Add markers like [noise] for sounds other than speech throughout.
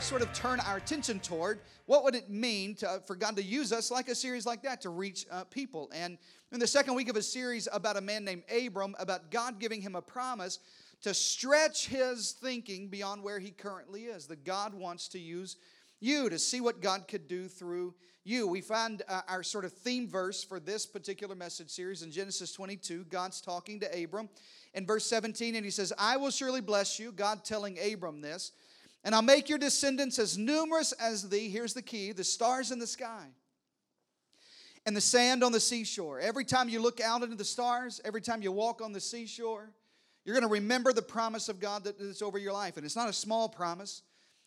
we sort of turn our attention toward what would it mean to, for God to use us like a series like that to reach uh, people. And in the second week of a series about a man named Abram, about God giving him a promise to stretch his thinking beyond where he currently is, that God wants to use you to see what God could do through you. We find uh, our sort of theme verse for this particular message series in Genesis 22. God's talking to Abram in verse 17, and he says, I will surely bless you, God telling Abram this, and I'll make your descendants as numerous as the, here's the key the stars in the sky and the sand on the seashore. Every time you look out into the stars, every time you walk on the seashore, you're going to remember the promise of God that is over your life. And it's not a small promise,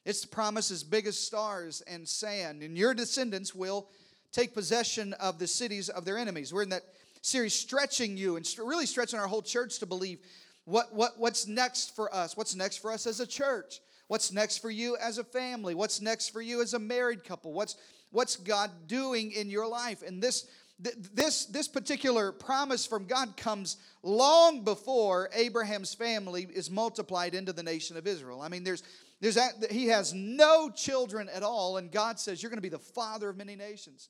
it's the promise as big as stars and sand. And your descendants will take possession of the cities of their enemies. We're in that series stretching you and really stretching our whole church to believe what, what, what's next for us. What's next for us as a church? What's next for you as a family? What's next for you as a married couple? What's, what's God doing in your life? And this, this, this particular promise from God comes long before Abraham's family is multiplied into the nation of Israel. I mean, there's, there's, that, he has no children at all, and God says, You're going to be the father of many nations.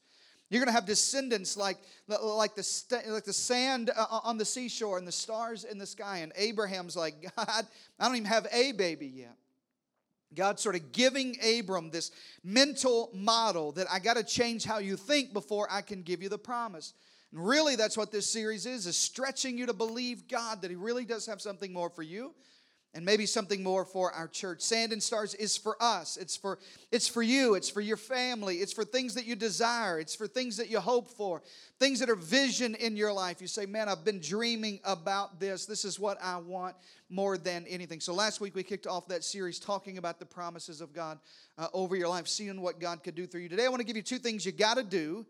You're going to have descendants like, like, the, like the sand uh, uh, on the seashore and the stars in the sky. And Abraham's like, God, I don't even have a baby yet. God sort of giving Abram this mental model that I got to change how you think before I can give you the promise. And really, that's what this series is, is stretching you to believe God that He really does have something more for you and maybe something more for our church. Sand and stars is for us. It's for it's for you, it's for your family, it's for things that you desire, it's for things that you hope for, things that are vision in your life. You say, "Man, I've been dreaming about this. This is what I want more than anything." So last week we kicked off that series talking about the promises of God uh, over your life, seeing what God could do through you. Today I want to give you two things you got to do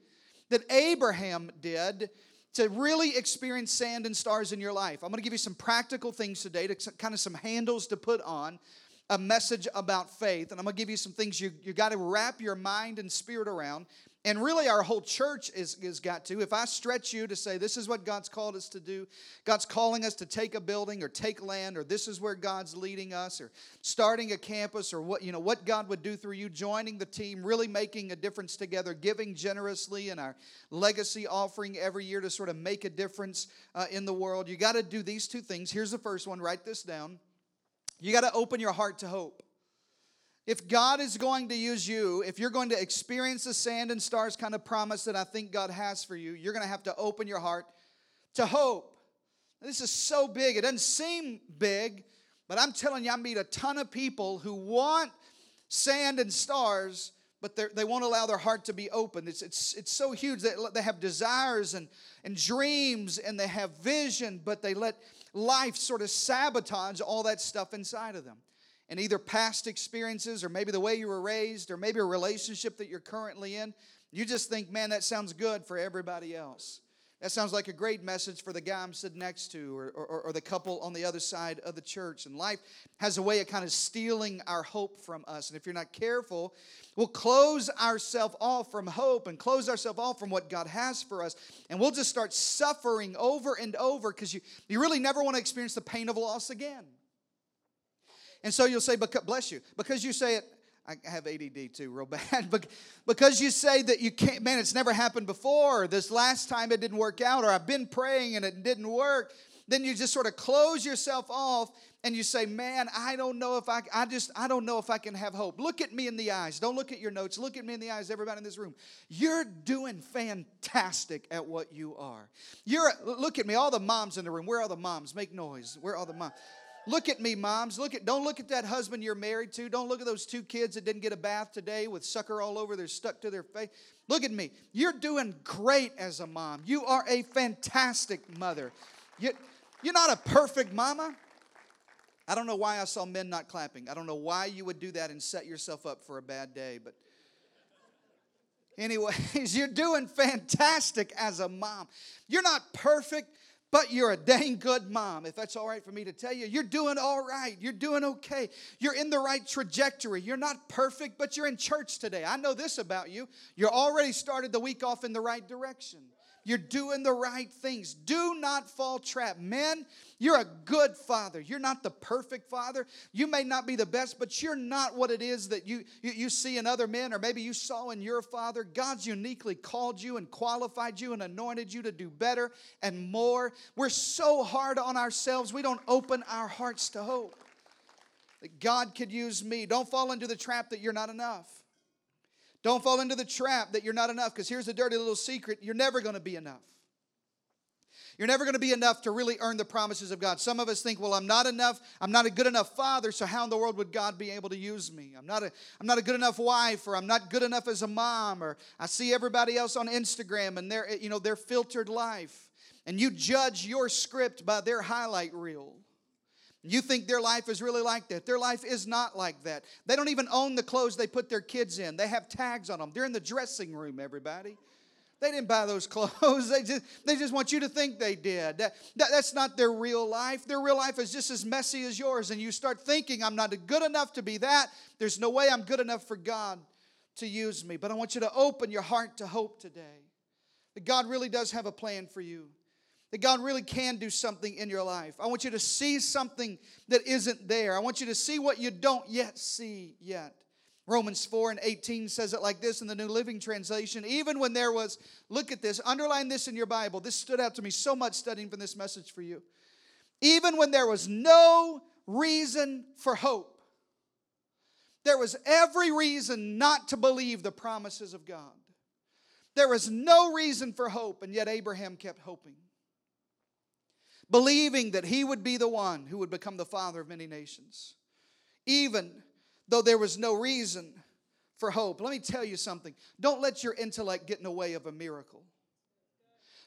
that Abraham did to really experience sand and stars in your life. I'm going to give you some practical things today, to kind of some handles to put on a message about faith. And I'm going to give you some things you, you got to wrap your mind and spirit around and really, our whole church is, is got to. If I stretch you to say, this is what God's called us to do, God's calling us to take a building or take land, or this is where God's leading us, or starting a campus, or what, you know, what God would do through you, joining the team, really making a difference together, giving generously in our legacy offering every year to sort of make a difference uh, in the world, you got to do these two things. Here's the first one write this down. You got to open your heart to hope. If God is going to use you, if you're going to experience the sand and stars kind of promise that I think God has for you, you're going to have to open your heart to hope. This is so big. It doesn't seem big, but I'm telling you, I meet a ton of people who want sand and stars, but they won't allow their heart to be open. It's, it's, it's so huge that they have desires and, and dreams and they have vision, but they let life sort of sabotage all that stuff inside of them and either past experiences or maybe the way you were raised or maybe a relationship that you're currently in, you just think, man, that sounds good for everybody else. That sounds like a great message for the guy I'm sitting next to or, or, or, the couple on the other side of the church. And life has a way of kind of stealing our hope from us. And if you're not careful, we'll close ourselves off from hope and close ourselves off from what God has for us. And we'll just start suffering over and over because you, you really never want to experience the pain of loss again. And so you'll say, bless you, because you say it, I have ADD too, real [laughs] bad. because you say that you can't, man, it's never happened before, this last time it didn't work out, or I've been praying and it didn't work, then you just sort of close yourself off and you say, man, I don't know if I, I just, I don't know if I can have hope. Look at me in the eyes. Don't look at your notes. Look at me in the eyes, everybody in this room. You're doing fantastic at what you are. You're, look at me, all the moms in the room. Where are the moms? Make noise. Where are the moms? Look at me, moms. Look at don't look at that husband you're married to. Don't look at those two kids that didn't get a bath today with sucker all over they're stuck to their face. Look at me. You're doing great as a mom. You are a fantastic mother. You, you're not a perfect mama. I don't know why I saw men not clapping. I don't know why you would do that and set yourself up for a bad day, but anyways, [laughs] you're doing fantastic as a mom. You're not perfect but you're a dang good mom, if that's all right for me to tell you. You're doing all right. You're doing okay. You're in the right trajectory. You're not perfect, but you're in church today. I know this about you. You're already started the week off in the right direction. You're doing the right things. Do not fall trap. Men, you're a good father. You're not the perfect father. You may not be the best, but you're not what it is that you, you, you see in other men, or maybe you saw in your father. God's uniquely called you and qualified you and anointed you to do better and more. We're so hard on ourselves, we don't open our hearts to hope that God could use me. Don't fall into the trap that you're not enough. Don't fall into the trap that you're not enough, because here's a dirty little secret you're never going to be enough. You're never going to be enough to really earn the promises of God. Some of us think, well, I'm not enough. I'm not a good enough father, so how in the world would God be able to use me? I'm not a, I'm not a good enough wife, or I'm not good enough as a mom, or I see everybody else on Instagram and their, you know, their filtered life. And you judge your script by their highlight reel. You think their life is really like that. Their life is not like that. They don't even own the clothes they put their kids in. They have tags on them. They're in the dressing room, everybody. They didn't buy those [laughs] clothes. They just, they just want you to think they did. That, that, that's not their real life. Their real life is just as messy as yours. And you start thinking, I'm not good enough to be that. There's no way I'm good enough for God to use me. But I want you to open your heart to hope today. That God really does have a plan for you that God really can do something in your life. I want you to see something that isn't there. I want you to see what you don't yet see yet. Romans 4 and 18 says it like this in the New Living Translation. Even when there was, look at this, underline this in your Bible. This stood out to me so much studying for this message for you. Even when there was no reason for hope, there was every reason not to believe the promises of God. There was no reason for hope, and yet Abraham kept hoping believing that he would be the one who would become the father of many nations, even though there was no reason for hope. Let me tell you something. Don't let your intellect get in the way of a miracle.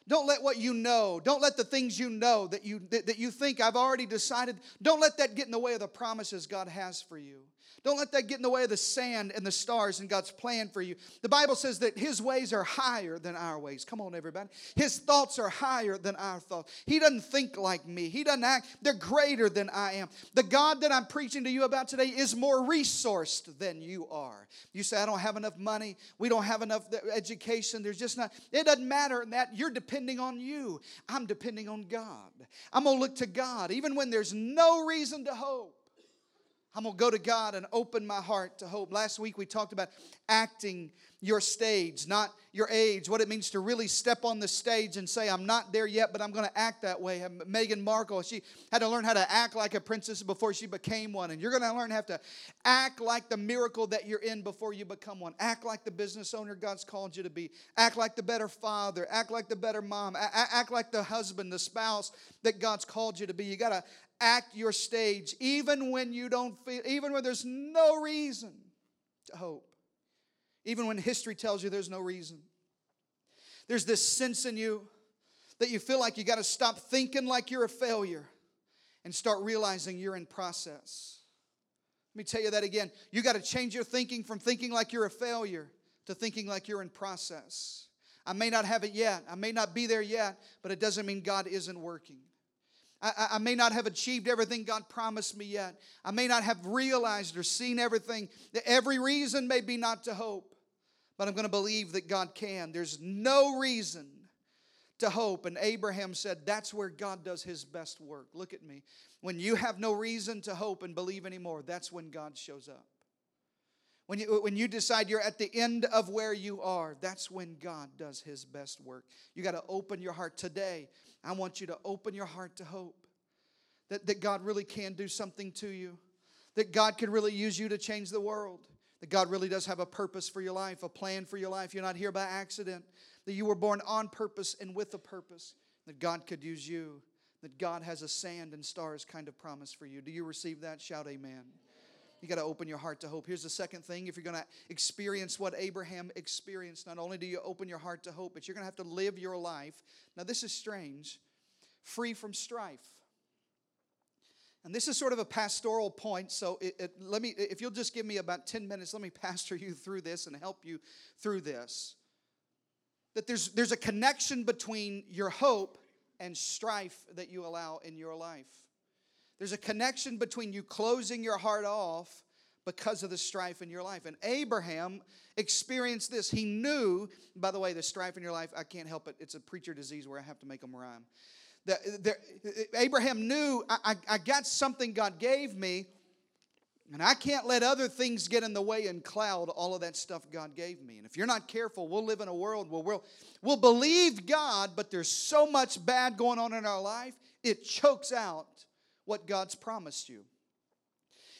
Don't let what you know, don't let the things you know that you that, that you think I've already decided, don't let that get in the way of the promises God has for you. Don't let that get in the way of the sand and the stars and God's plan for you. The Bible says that His ways are higher than our ways. Come on, everybody. His thoughts are higher than our thoughts. He doesn't think like me, He doesn't act, they're greater than I am. The God that I'm preaching to you about today is more resourced than you are. You say, I don't have enough money, we don't have enough education, there's just not, it doesn't matter that you're depending on you. I'm depending on God. I'm going to look to God even when there's no reason to hope. I'm going to go to God and open my heart to hope. Last week we talked about acting your stage, not your age, what it means to really step on the stage and say, I'm not there yet, but I'm going to act that way. Um, Meghan Markle, she had to learn how to act like a princess before she became one. And you're going to learn how to act like the miracle that you're in before you become one. Act like the business owner God's called you to be. Act like the better father. Act like the better mom. Act like the husband, the spouse that God's called you to be. You got to act your stage, even when you don't feel, even when there's no reason to hope, even when history tells you there's no reason. There's this sense in you that you feel like you got to stop thinking like you're a failure and start realizing you're in process. Let me tell you that again. You got to change your thinking from thinking like you're a failure to thinking like you're in process. I may not have it yet, I may not be there yet, but it doesn't mean God isn't working. I, I, may not have achieved everything God promised me yet. I may not have realized or seen everything. Every reason may be not to hope, but I'm going to believe that God can. There's no reason to hope. And Abraham said, That's where God does his best work. Look at me. When you have no reason to hope and believe anymore, that's when God shows up. When you, when you decide you're at the end of where you are, that's when God does his best work. You got to open your heart today. I want you to open your heart to hope that, that God really can do something to you, that God can really use you to change the world, that God really does have a purpose for your life, a plan for your life. You're not here by accident, that you were born on purpose and with a purpose, that God could use you, that God has a sand and stars kind of promise for you. Do you receive that? Shout amen. You got to open your heart to hope. Here's the second thing if you're going to experience what Abraham experienced, not only do you open your heart to hope, but you're going to have to live your life. Now, this is strange free from strife. And this is sort of a pastoral point, so it, it, let me, if you'll just give me about 10 minutes, let me pastor you through this and help you through this. That there's, there's a connection between your hope and strife that you allow in your life. There's a connection between you closing your heart off because of the strife in your life. And Abraham experienced this. He knew, by the way, the strife in your life, I can't help it. It's a preacher disease where I have to make them rhyme. Abraham knew, I, I, I got something God gave me, and I can't let other things get in the way and cloud all of that stuff God gave me. And if you're not careful, we'll live in a world where we'll, we'll believe God, but there's so much bad going on in our life, it chokes out what God's promised you.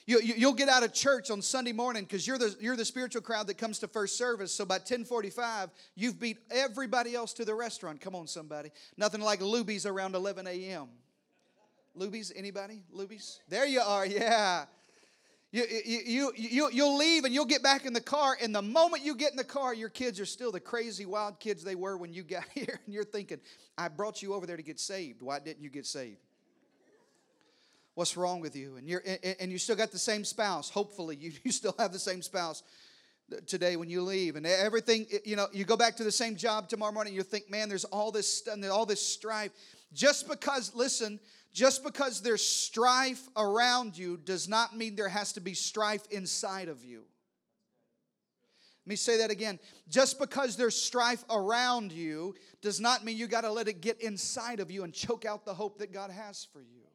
You, you, will get out of church on Sunday morning because you're the, you're the spiritual crowd that comes to first service. So by 1045, you've beat everybody else to the restaurant. Come on, somebody. Nothing like Luby's around 11 a.m. Luby's, anybody? Luby's? There you are, yeah. You, you, you, you'll leave and you'll get back in the car, and the moment you get in the car, your kids are still the crazy, wild kids they were when you got [laughs] here. And you're thinking, I brought you over there to get saved. Why didn't you get saved? What's wrong with you? And you're and you still got the same spouse. Hopefully you, [laughs] you still have the same spouse today when you leave. And everything you know you go back to the same job tomorrow morning you think man there's all this all this strife. Just because listen just because there's strife around you does not mean there has to be strife inside of you. Let me say that again. Just because there's strife around you does not mean you got to let it get inside of you and choke out the hope that God has for you.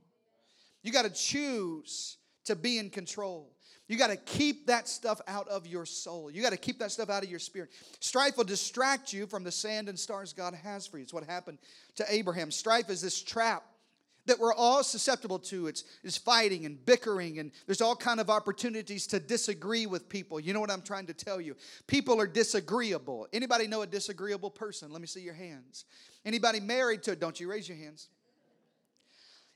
You got to choose to be in control. You got to keep that stuff out of your soul. You got to keep that stuff out of your spirit. Strife will distract you from the sand and stars God has for you. It's what happened to Abraham. Strife is this trap that we're all susceptible to. It's, it's fighting and bickering, and there's all kind of opportunities to disagree with people. You know what I'm trying to tell you? People are disagreeable. Anybody know a disagreeable person? Let me see your hands. Anybody married to? It? Don't you raise your hands?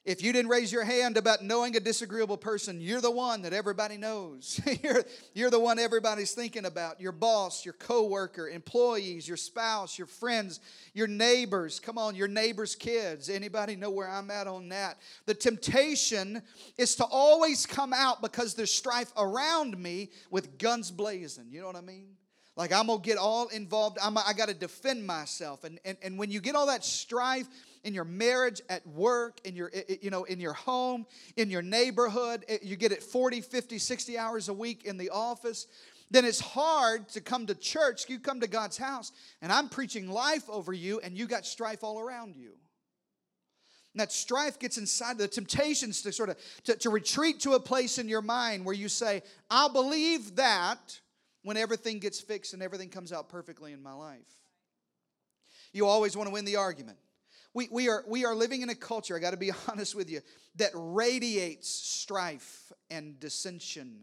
If you didn't raise your hand about knowing a disagreeable person, you're the one that everybody knows. [laughs] you're, you're the one everybody's thinking about. Your boss, your coworker, employees, your spouse, your friends, your neighbors. Come on, your neighbors' kids. Anybody know where I'm at on that? The temptation is to always come out because there's strife around me with guns blazing. You know what I mean? Like I'm gonna get all involved. I'm, I got to defend myself. And, and and when you get all that strife in your marriage, at work, in your, you know, in your home, in your neighborhood, you get it 40, 50, 60 hours a week in the office, then it's hard to come to church. You come to God's house, and I'm preaching life over you, and you got strife all around you. And that strife gets inside the temptations to sort of to, to retreat to a place in your mind where you say, I'll believe that when everything gets fixed and everything comes out perfectly in my life. You always want to win the argument. We, we, are, we are living in a culture, I got to be [laughs] honest with you, that radiates strife and dissension.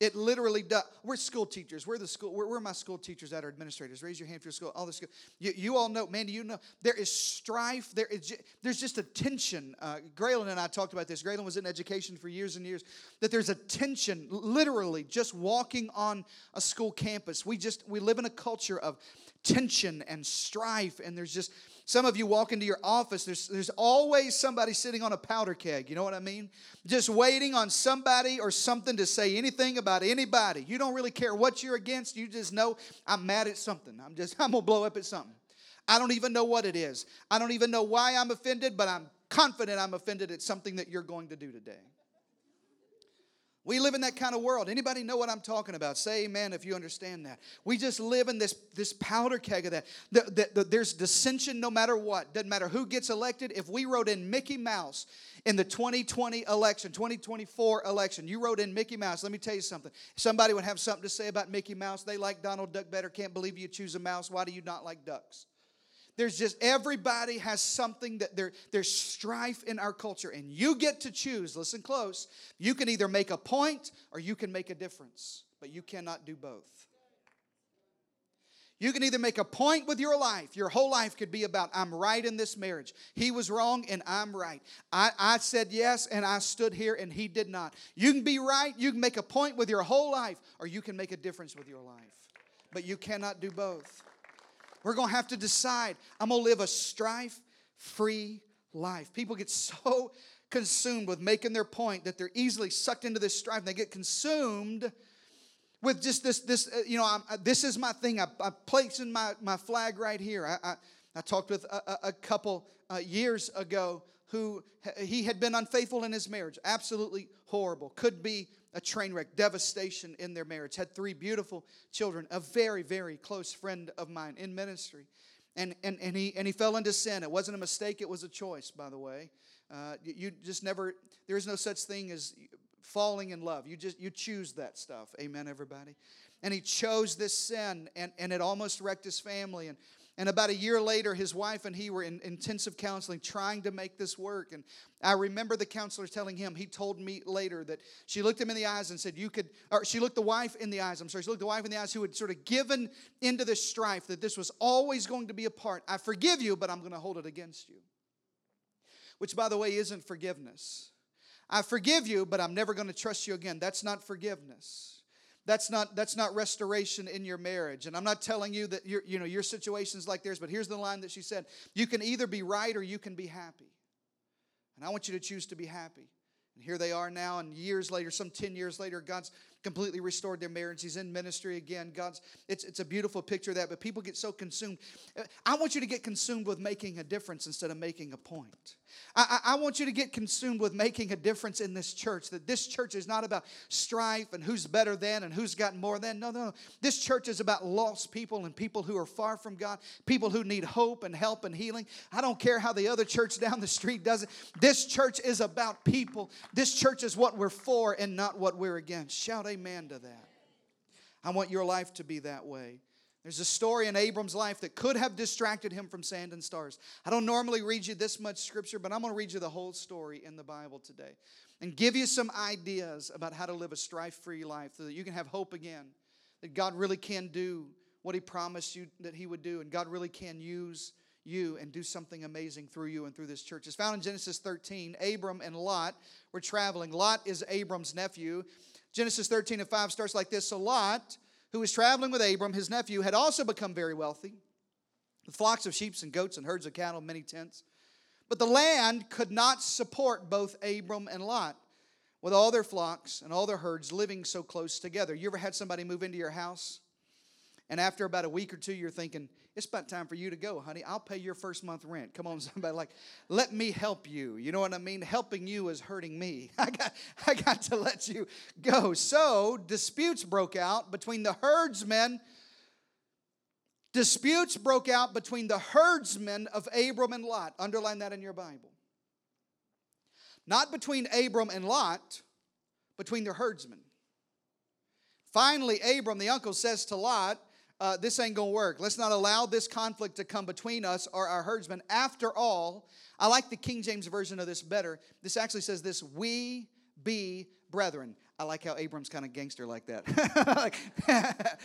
It literally does. We're school teachers. We're the school. Where, are my school teachers that are administrators? Raise your hand for your school. All the school. You, you all know, man. You know there is strife? There is. There's just a tension. Uh, Graylin and I talked about this. Graylin was in education for years and years. That there's a tension, literally, just walking on a school campus. We just we live in a culture of tension and strife, and there's just some of you walk into your office, there's, there's always somebody sitting on a powder keg. You know what I mean? Just waiting on somebody or something to say anything about anybody. You don't really care what you're against. You just know I'm mad at something. I'm just, [laughs] I'm to blow up at something. I don't even know what it is. I don't even know why I'm offended, but I'm confident I'm offended at something that you're going to do today. We live in that kind of world. Anybody know what I'm talking about? Say amen if you understand that. We just live in this, this powder keg of that. The, the, the, there's dissension no matter what. Doesn't matter who gets elected. If we wrote in Mickey Mouse in the 2020 election, 2024 election, you wrote in Mickey Mouse, let me tell you something. Somebody would have something to say about Mickey Mouse. They like Donald Duck better. Can't believe you choose a mouse. Why do you not like ducks? There's just everybody has something that there, there's strife in our culture, and you get to choose. Listen close. You can either make a point or you can make a difference, but you cannot do both. You can either make a point with your life. Your whole life could be about, I'm right in this marriage. He was wrong and I'm right. I, I said yes and I stood here and he did not. You can be right. You can make a point with your whole life, or you can make a difference with your life. But you cannot do both. We're going to have to decide. I'm going to live a strife free life. People get so consumed with making their point that they're easily sucked into this strife. And they get consumed with just this this uh, you know I'm, uh, this is my thing. I, i'm placing my, my flag right here. I, I, I talked with a, a couple uh, years ago who he had been unfaithful in his marriage, absolutely horrible, could be a train wreck, devastation in their marriage. Had three beautiful children, a very, very close friend of mine in ministry. And, and, and, he, and he fell into sin. It wasn't a mistake, it was a choice, by the way. Uh, you just never, there is no such thing as falling in love. You just, you choose that stuff. Amen, everybody? And he chose this sin, and, and it almost wrecked his family. And and about a year later, his wife and he were in intensive counseling trying to make this work. And I remember the counselor telling him, he told me later that she looked him in the eyes and said, You could, or she looked the wife in the eyes, I'm sorry, she looked the wife in the eyes who had sort of given into this strife that this was always going to be a part. I forgive you, but I'm going to hold it against you. Which, by the way, isn't forgiveness. I forgive you, but I'm never going to trust you again. That's not forgiveness that's not that's not restoration in your marriage. And i'm not telling you that your you know your situation's like theirs but here's the line that she said you can either be right or you can be happy. And i want you to choose to be happy. And here they are now and years later some 10 years later god's completely restored their marriage he's in ministry again god's it's, it's a beautiful picture of that but people get so consumed i want you to get consumed with making a difference instead of making a point I, I, want you to get consumed with making a difference in this church. That this church is not about strife and who's better than and who's got more than. No, no, no. This church is about lost people and people who are far from God, people who need hope and help and healing. I don't care how the other church down the street does it. This church is about people. This church is what we're for and not what we're against. Shout amen to that. I want your life to be that way. There's a story in Abram's life that could have distracted him from sand and stars. I don't normally read you this much scripture, but I'm going to read you the whole story in the Bible today and give you some ideas about how to live a strife free life so that you can have hope again, that God really can do what He promised you that He would do, and God really can use you and do something amazing through you and through this church. It's found in Genesis 13. Abram and Lot were traveling. Lot is Abram's nephew. Genesis 13 and 5 starts like this So Lot who was traveling with Abram, his nephew, had also become very wealthy, with flocks of sheep and goats and herds of cattle, many tents. But the land could not support both Abram and Lot, with all their flocks and all their herds living so close together. You ever had somebody move into your house, and after about a week or two, you're thinking, it's about time for you to go, honey. I'll pay your first month rent. Come on, [laughs] somebody, like, let me help you. You know what I mean? Helping you is hurting me. [laughs] I got, I got to let you go. So disputes broke out between the herdsmen. Disputes broke out between the herdsmen of Abram and Lot. Underline that in your Bible. Not between Abram and Lot, between the herdsmen. Finally, Abram, the uncle, says to Lot, uh, this ain't gonna work. Let's not allow this conflict to come between us or our herdsmen. After all, I like the King James version of this better. This actually says this we be brethren. I like how Abram's kind of gangster like that.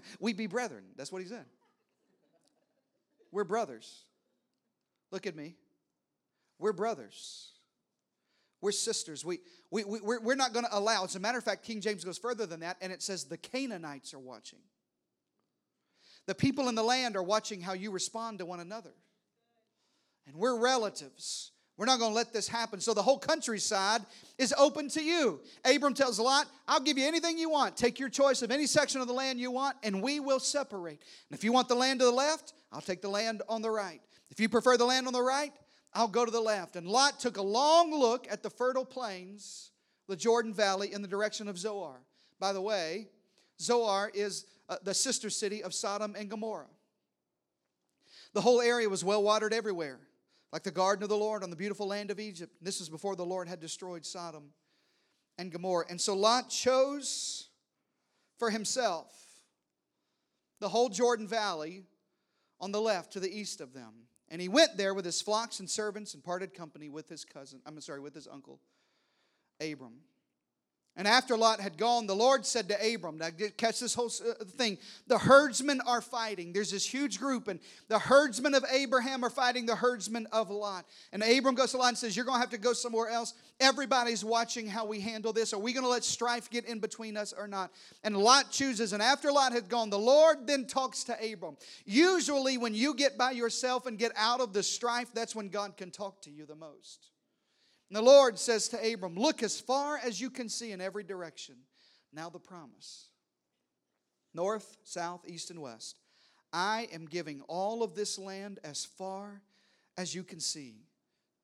[laughs] we be brethren. That's what he said. We're brothers. Look at me. We're brothers. We're sisters. We, we, we, we're, we're not going to allow. As a matter of fact, King James goes further than that, and it says the Canaanites are watching. The people in the land are watching how you respond to one another. And we're relatives. We're not going to let this happen. So the whole countryside is open to you. Abram tells Lot, I'll give you anything you want. Take your choice of any section of the land you want, and we will separate. And if you want the land to the left, I'll take the land on the right. If you prefer the land on the right, I'll go to the left. And Lot took a long look at the fertile plains, the Jordan Valley, in the direction of Zoar. By the way, Zoar is uh, the sister city of Sodom and Gomorrah. The whole area was well watered everywhere, like the garden of the Lord on the beautiful land of Egypt. This is before the Lord had destroyed Sodom and Gomorrah. And so Lot chose for himself the whole Jordan Valley on the left to the east of them. And he went there with his flocks and servants and parted company with his cousin, I'm sorry, with his uncle, Abram. And after Lot had gone, the Lord said to Abram, now catch this whole uh, thing. The herdsmen are fighting. There's this huge group, and the herdsmen of Abraham are fighting the herdsmen of Lot. And Abram goes to Lot and says, You're going to have to go somewhere else. Everybody's watching how we handle this. Are we going to let strife get in between us or not? And Lot chooses. And after Lot had gone, the Lord then talks to Abram. Usually, when you get by yourself and get out of the strife, that's when God can talk to you the most. And the Lord says to Abram, Look as far as you can see in every direction. Now the promise north, south, east, and west. I am giving all of this land as far as you can see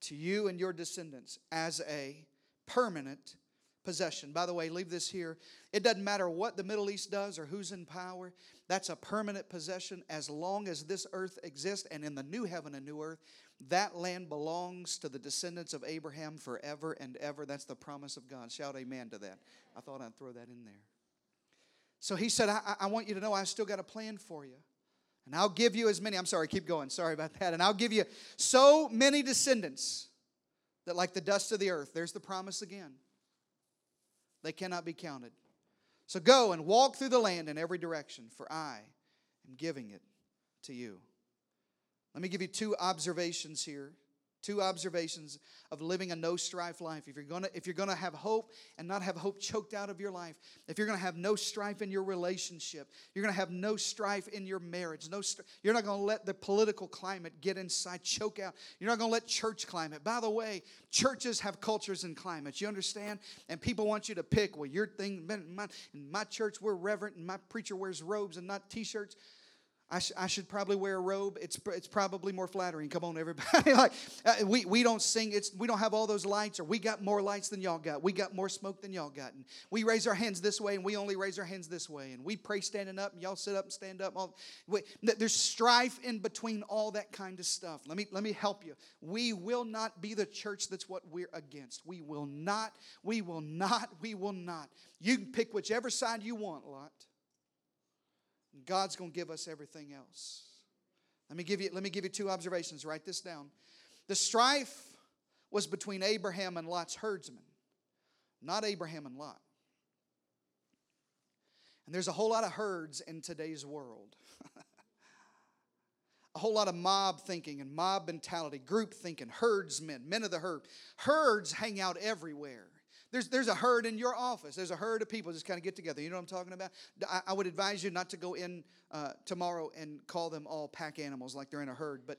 to you and your descendants as a permanent possession. By the way, leave this here. It doesn't matter what the Middle East does or who's in power, that's a permanent possession as long as this earth exists. And in the new heaven and new earth, that land belongs to the descendants of Abraham forever and ever. That's the promise of God. Shout amen to that. I thought I'd throw that in there. So he said, I, I want you to know I've still got a plan for you. And I'll give you as many, I'm sorry, keep going, sorry about that. And I'll give you so many descendants that, like the dust of the earth, there's the promise again. They cannot be counted. So go and walk through the land in every direction, for I am giving it to you. Let me give you two observations here Two observations of living a no strife life. If you're gonna, if you're gonna have hope and not have hope choked out of your life, if you're gonna have no strife in your relationship, you're gonna have no strife in your marriage. No, you're not gonna let the political climate get inside, choke out. You're not gonna let church climate. By the way, churches have cultures and climates. You understand? And people want you to pick. Well, your thing. In my, in my church, we're reverent, and my preacher wears robes and not t-shirts. I, sh- I, should probably wear a robe. It's, it's probably more flattering. Come on, everybody. [laughs] like uh, we, we don't sing. It's we don't have all those lights, or we got more lights than y'all got. We got more smoke than y'all got. And we raise our hands this way, and we only raise our hands this way. And we pray standing up, and y'all sit up and stand up. All, we, there's strife in between all that kind of stuff. Let me let me help you. We will not be the church that's what we're against. We will not. We will not. We will not. You can pick whichever side you want, Lot. God's going to give us everything else. Let me give you let me give you two observations. Write this down. The strife was between Abraham and Lot's herdsmen, not Abraham and Lot. And there's a whole lot of herds in today's world. [laughs] a whole lot of mob thinking and mob mentality, group thinking, herdsmen, men of the herd. Herds hang out everywhere. There's, there's a herd in your office. There's a herd of people just kind of get together. You know what I'm talking about? I, I would advise you not to go in uh, tomorrow and call them all pack animals like they're in a herd. But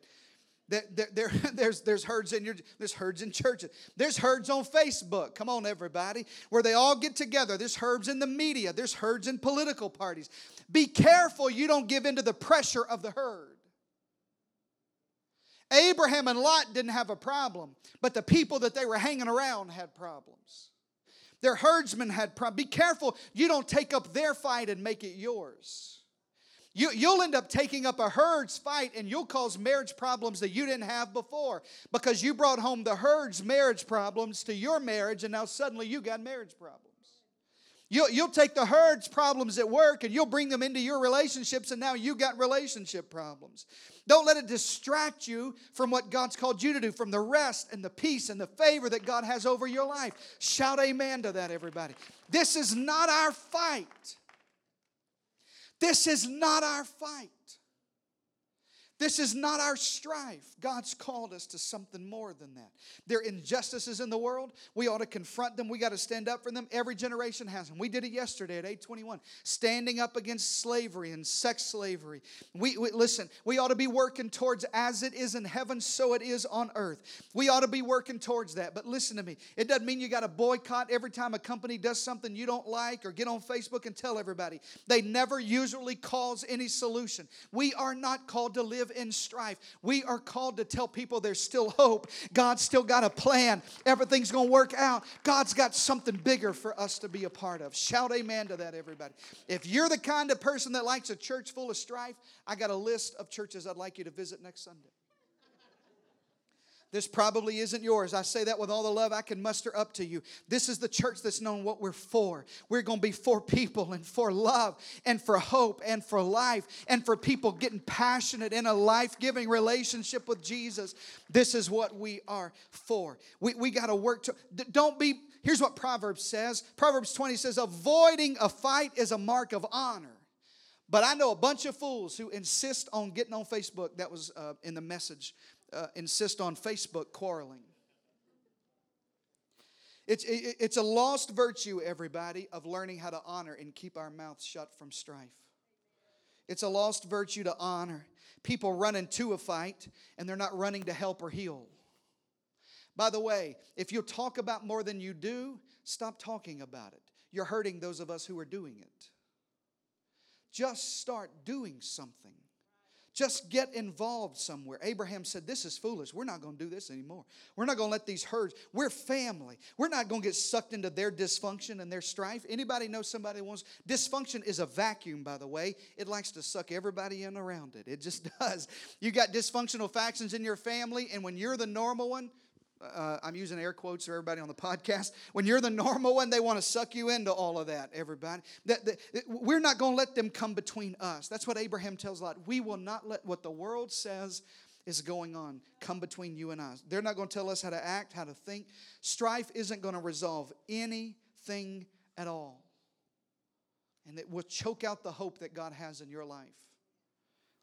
there, there, there, [laughs] there's, there's herds in your there's herds in churches. There's herds on Facebook. Come on, everybody, where they all get together. There's herds in the media. There's herds in political parties. Be careful you don't give into the pressure of the herd. Abraham and Lot didn't have a problem, but the people that they were hanging around had problems. Their herdsmen had problems. Be careful you don't take up their fight and make it yours. You, you'll end up taking up a herd's fight and you'll cause marriage problems that you didn't have before because you brought home the herd's marriage problems to your marriage and now suddenly you got marriage problems. You'll, you'll take the herd's problems at work and you'll bring them into your relationships, and now you got relationship problems. Don't let it distract you from what God's called you to do, from the rest and the peace and the favor that God has over your life. Shout amen to that, everybody. This is not our fight. This is not our fight. This is not our strife. God's called us to something more than that. There are injustices in the world. We ought to confront them. We got to stand up for them. Every generation has them. We did it yesterday at A21, standing up against slavery and sex slavery. We, we listen, we ought to be working towards as it is in heaven, so it is on earth. We ought to be working towards that. But listen to me. It doesn't mean you got to boycott every time a company does something you don't like or get on Facebook and tell everybody. They never usually cause any solution. We are not called to live live in strife. We are called to tell people there's still hope. God's still got a plan. Everything's going to work out. God's got something bigger for us to be a part of. Shout amen to that, everybody. If you're the kind of person that likes a church full of strife, I got a list of churches I'd like you to visit next Sunday. This probably isn't yours. I say that with all the love I can muster up to you. This is the church that's known what we're for. We're going to be for people and for love and for hope and for life and for people getting passionate in a life giving relationship with Jesus. This is what we are for. We, we got to work to, don't be, here's what Proverbs says Proverbs 20 says, avoiding a fight is a mark of honor. But I know a bunch of fools who insist on getting on Facebook. That was uh, in the message uh, insist on Facebook quarreling. It's, it, it's a lost virtue, everybody, of learning how to honor and keep our mouths shut from strife. It's a lost virtue to honor. People run into a fight and they're not running to help or heal. By the way, if you talk about more than you do, stop talking about it. You're hurting those of us who are doing it. Just start doing something Just get involved somewhere. Abraham said, This is foolish. We're not going to do this anymore. We're not going to let these herds, we're family. We're not going to get sucked into their dysfunction and their strife. Anybody know somebody wants dysfunction is a vacuum, by the way. It likes to suck everybody in around it. It just [laughs] does. You got dysfunctional factions in your family, and when you're the normal one, uh, I'm using air quotes for everybody on the [laughs] podcast. When you're the normal one, they want to suck you into all of that, everybody. That, that, we're not going to let them come between us. That's what Abraham tells Lot. We will not let what the world says is going on come between you and us. They're not going to tell us how to act, how to think. Strife isn't going to resolve anything at all. And it will choke out the hope that God has in your life.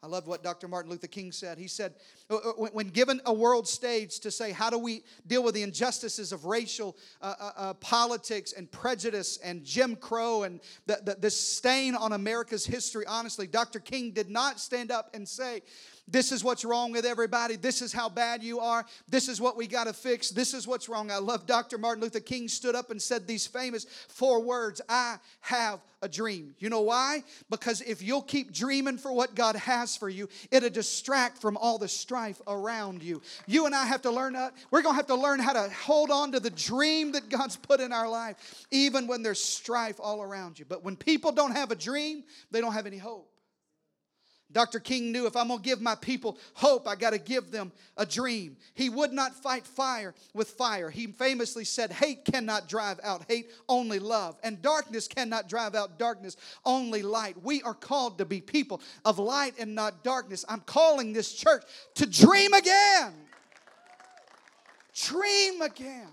I love what Dr. Martin Luther King said. He said, uh, uh, when given a world stage to say, how do we deal with the injustices of racial uh, uh, uh politics and prejudice and Jim Crow and the, the, the stain on America's history, honestly, Dr. King did not stand up and say, this is what's wrong with everybody. This is how bad you are. This is what we got to fix. This is what's wrong. I love Dr. Martin Luther King stood up and said these famous four words I have a dream. You know why? Because if you'll keep dreaming for what God has for you, it'll distract from all the strife around you. You and I have to learn that. We're going to have to learn how to hold on to the dream that God's put in our life, even when there's strife all around you. But when people don't have a dream, they don't have any hope. Dr. King knew if I'm going to give my people hope, I got to give them a dream. He would not fight fire with fire. He famously said, Hate cannot drive out hate, only love. And darkness cannot drive out darkness, only light. We are called to be people of light and not darkness. I'm calling this church to dream again. Dream again.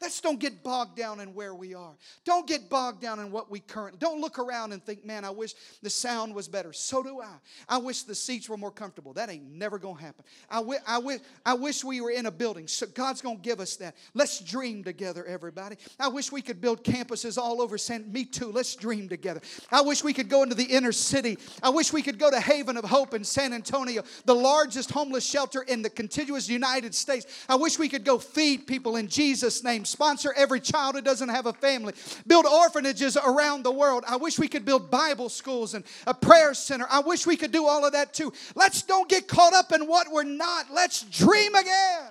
Let's don't get bogged down in where we are. Don't get bogged down in what we currently. Don't look around and think, man, I wish the sound was better. So do I. I wish the seats were more comfortable. That ain't never gonna happen. I, wish I wish I wish we were in a building. So God's gonna give us that. Let's dream together, everybody. I wish we could build campuses all over San. Me too. Let's dream together. I wish we could go into the inner city. I wish we could go to Haven of Hope in San Antonio, the largest homeless shelter in the contiguous United States. I wish we could go feed people in Jesus' name sponsor every child who doesn't have a family, build orphanages around the world. I wish we could build Bible schools and a prayer center. I wish we could do all of that too. Let's don't get caught up in what we're not. Let's dream again.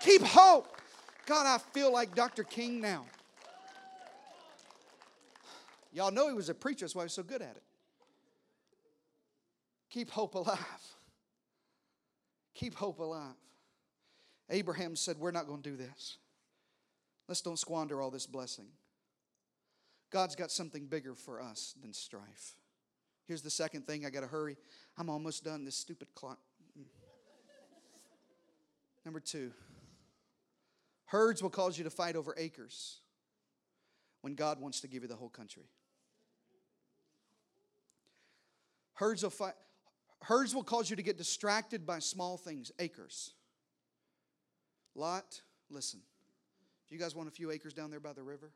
Keep hope. God, I feel like Dr. King now. Y'all know he was a preacher, that's why he's so good at it. Keep hope alive. Keep hope alive. Abraham said, We're not going to do this. Let's don't squander all this blessing. God's got something bigger for us than strife. Here's the second thing I got to hurry. I'm almost done. This stupid clock. [laughs] Number two, herds will cause you to fight over acres when God wants to give you the whole country. Herds will fight. Herds will cause you to get distracted by small things, acres. Lot, listen. You guys want a few acres down there by the river?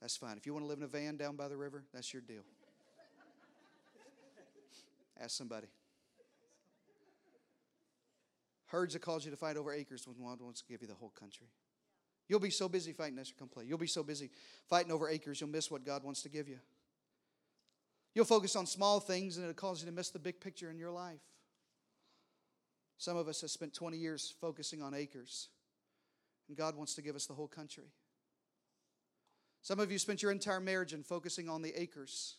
That's fine. If you want to live in a van down by the river, that's your deal. [laughs] Ask somebody. Herds that cause you to fight over acres when God wants to give you the whole country. You'll be so busy fighting this, come play. You'll be so busy fighting over acres, you'll miss what God wants to give you. You'll focus on small things and it'll cause you to miss the big picture in your life. Some of us have spent 20 years focusing on acres. And God wants to give us the whole country. Some of you spent your entire marriage in focusing on the acres,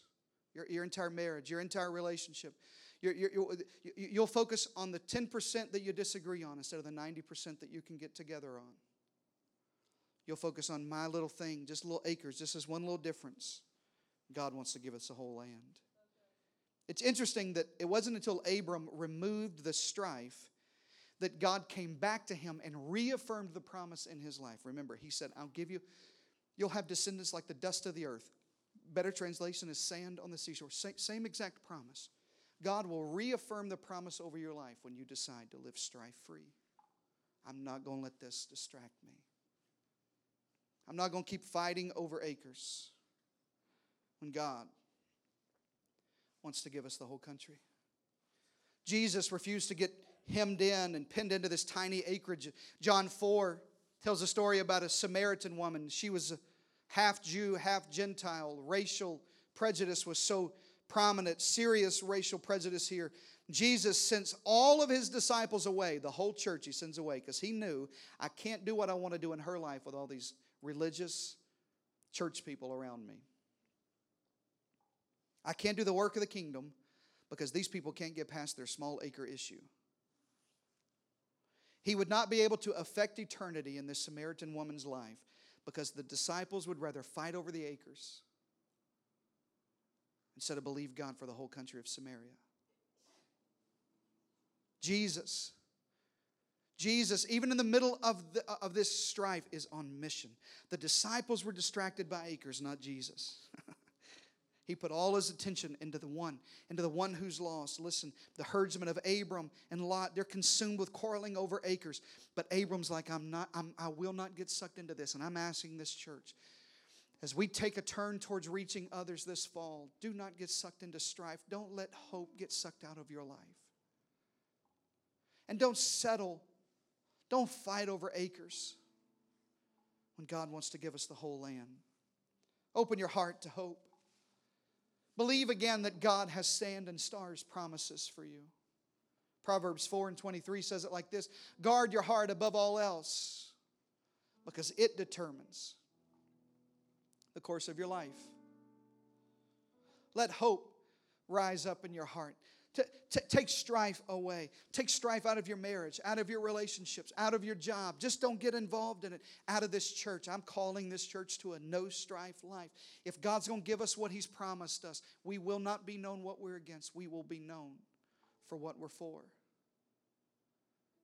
your, your entire marriage, your entire relationship. you'll focus on the 10% that you disagree on instead of the 90% that you can get together on. You'll focus on my little thing, just little acres. Just is one little difference. God wants to give us the whole land. It's interesting that it wasn't until Abram removed the strife that God came back to him and reaffirmed the promise in his life. Remember, he said, I'll give you, you'll have descendants like the dust of the earth. Better translation is sand on the seashore. Same, exact promise. God will reaffirm the promise over your life when you decide to live strife free. I'm not going to let this distract me. I'm not going to keep fighting over acres when God wants to give us the whole country. Jesus refused to get hemmed in and pinned into this tiny acreage. John 4 tells a story about a Samaritan woman. She was half Jew, half Gentile. Racial prejudice was so prominent, serious racial prejudice here. Jesus sends all of his disciples away, the whole church he sends away, because he knew I can't do what I want to do in her life with all these religious church people around me. I can't do the work of the kingdom because these people can't get past their small acre issue. He would not be able to affect eternity in this Samaritan woman's life because the disciples would rather fight over the acres instead of believe God for the whole country of Samaria. Jesus, Jesus, even in the middle of, the, of this strife, is on mission. The disciples were distracted by acres, not Jesus. [laughs] He put all his attention into the one, into the one who's lost. Listen, the herdsmen of Abram and Lot, they're consumed with quarreling over acres. But Abram's like, I'm not, I'm, I will not get sucked into this. And I'm asking this church, as we take a turn towards reaching others this fall, do not get sucked into strife. Don't let hope get sucked out of your life. And don't settle, don't fight over acres when God wants to give us the whole land. Open your heart to hope. Believe again that God has sand and stars promises for you. Proverbs 4 and 23 says it like this Guard your heart above all else, because it determines the course of your life. Let hope rise up in your heart. Take strife away. Take strife out of your marriage, out of your relationships, out of your job. Just don't get involved in it. Out of this church. I'm calling this church to a no strife life. If God's going to give us what He's promised us, we will not be known what we're against. We will be known for what we're for.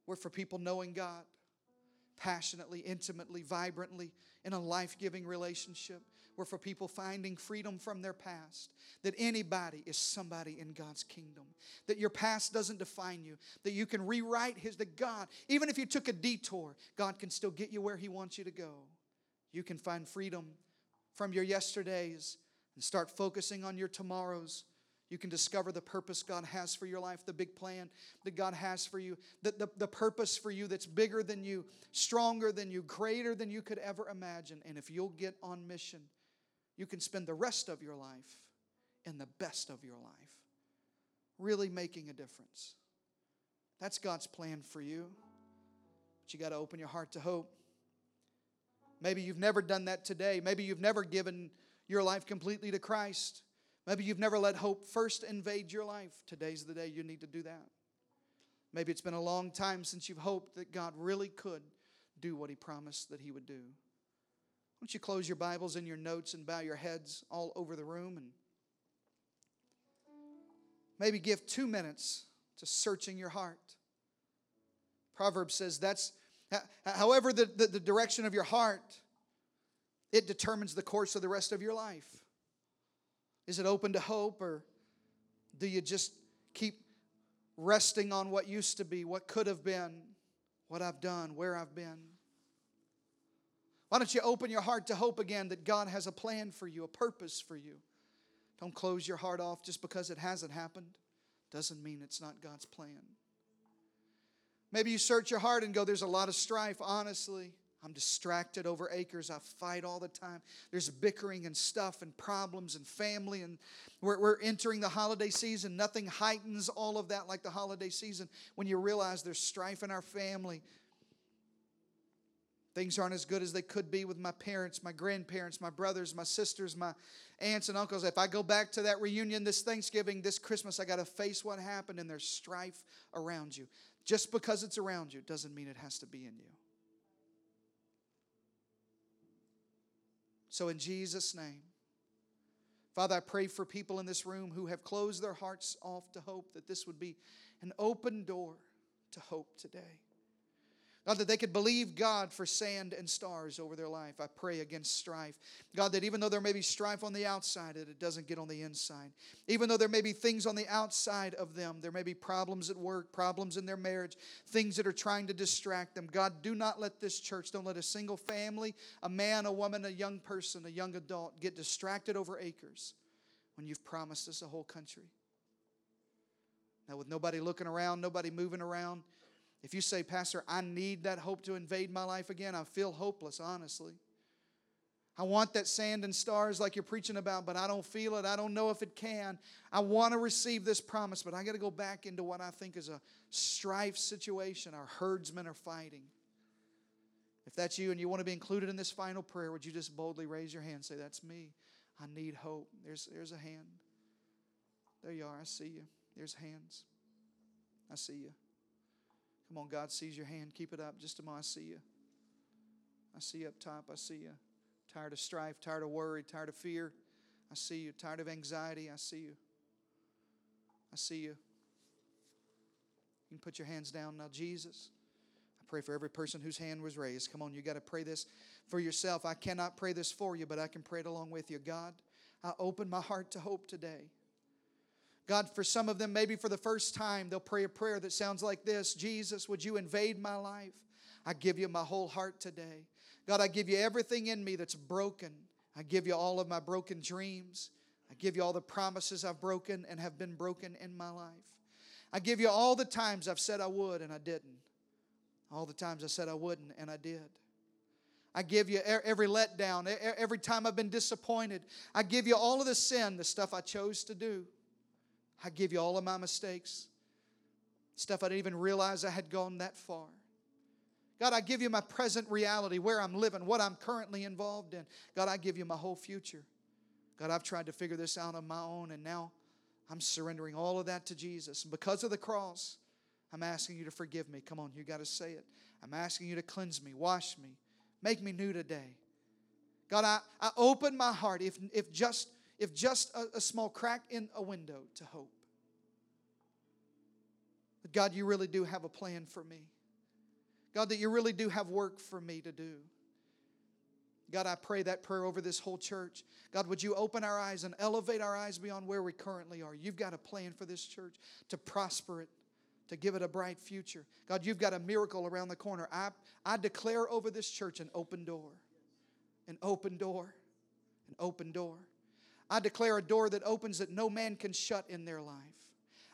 We're for people knowing God passionately, intimately, vibrantly, in a life giving relationship were for people finding freedom from their past. That anybody is somebody in God's kingdom. That your past doesn't define you. That you can rewrite His, that God, even if you took a detour, God can still get you where He wants you to go. You can find freedom from your yesterdays and start focusing on your tomorrows. You can discover the purpose God has for your life, the big plan that God has for you, the, the, the purpose for you that's bigger than you, stronger than you, greater than you could ever imagine. And if you'll get on mission, you can spend the rest of your life in the best of your life, really making a difference. That's God's plan for you. But you got to open your heart to hope. Maybe you've never done that today. Maybe you've never given your life completely to Christ. Maybe you've never let hope first invade your life. Today's the day you need to do that. Maybe it's been a long time since you've hoped that God really could do what He promised that He would do. Why don't you close your Bibles and your notes and bow your heads all over the room and maybe give two minutes to searching your heart. Proverbs says that's, however, the, the, the direction of your heart, it determines the course of the rest of your life. Is it open to hope or do you just keep resting on what used to be, what could have been, what I've done, where I've been? Why don't you open your heart to hope again that God has a plan for you, a purpose for you? Don't close your heart off just because it hasn't happened. Doesn't mean it's not God's plan. Maybe you search your heart and go, There's a lot of strife, honestly. I'm distracted over acres. I fight all the time. There's bickering and stuff and problems and family. And we're, we're entering the holiday season. Nothing heightens all of that like the holiday season when you realize there's strife in our family. Things aren't as good as they could be with my parents, my grandparents, my brothers, my sisters, my aunts and uncles. If I go back to that reunion this Thanksgiving, this Christmas, I got to face what happened, and there's strife around you. Just because it's around you doesn't mean it has to be in you. So, in Jesus' name, Father, I pray for people in this room who have closed their hearts off to hope that this would be an open door to hope today. God, that they could believe God for sand and stars over their life. I pray against strife. God, that even though there may be strife on the outside, that it doesn't get on the inside. Even though there may be things on the outside of them, there may be problems at work, problems in their marriage, things that are trying to distract them. God, do not let this church, don't let a single family, a man, a woman, a young person, a young adult get distracted over acres when you've promised us a whole country. Now, with nobody looking around, nobody moving around, if you say, Pastor, I need that hope to invade my life again, I feel hopeless, honestly. I want that sand and stars like you're preaching about, but I don't feel it. I don't know if it can. I want to receive this promise, but I got to go back into what I think is a strife situation. Our herdsmen are fighting. If that's you and you want to be included in this final prayer, would you just boldly raise your hand and say, That's me. I need hope. There's, there's a hand. There you are. I see you. There's hands. I see you. Come on, God sees your hand. Keep it up just a moment. I see you. I see you up top. I see you. Tired of strife, tired of worry, tired of fear. I see you. Tired of anxiety. I see you. I see you. You can put your hands down now, Jesus. I pray for every person whose hand was raised. Come on, you got to pray this for yourself. I cannot pray this for you, but I can pray it along with you. God, I open my heart to hope today. God, for some of them, maybe for the first time, they'll pray a prayer that sounds like this Jesus, would you invade my life? I give you my whole heart today. God, I give you everything in me that's broken. I give you all of my broken dreams. I give you all the promises I've broken and have been broken in my life. I give you all the times I've said I would and I didn't. All the times I said I wouldn't and I did. I give you every letdown, every time I've been disappointed. I give you all of the sin, the stuff I chose to do. I give you all of my mistakes, stuff I didn't even realize I had gone that far. God, I give you my present reality, where I'm living, what I'm currently involved in. God, I give you my whole future. God, I've tried to figure this out on my own, and now I'm surrendering all of that to Jesus. And because of the cross, I'm asking you to forgive me. Come on, you got to say it. I'm asking you to cleanse me, wash me, make me new today. God, I, I open my heart, if, if just if just a, a small crack in a window to hope. But God, you really do have a plan for me. God, that you really do have work for me to do. God, I pray that prayer over this whole church. God, would you open our eyes and elevate our eyes beyond where we currently are? You've got a plan for this church to prosper it, to give it a bright future. God, you've got a miracle around the corner. I, I declare over this church an open door, an open door, an open door. I declare a door that opens that no man can shut in their life.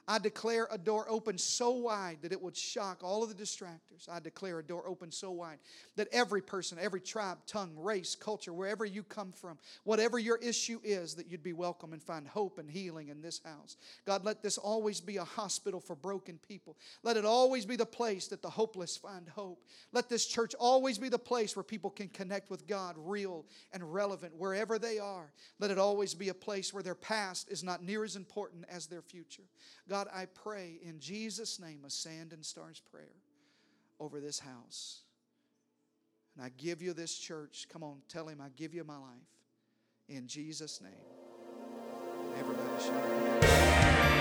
I declare a door open so wide that it would shock all of the distractors. I declare a door open so wide that every person, every tribe, tongue, race, culture, wherever you come from, whatever your issue is, that you'd be welcome and find hope and healing in this house. God, let this always be a hospital for broken people. Let it always be the place that the hopeless find hope. Let this church always be the place where people can connect with God, real and relevant, wherever they are. Let it always be a place where their past is not near as important as their future. God, I pray in Jesus' name a sand and stars prayer over this house. And I give you this church. Come on, tell him I give you my life. In Jesus' name. Everybody shout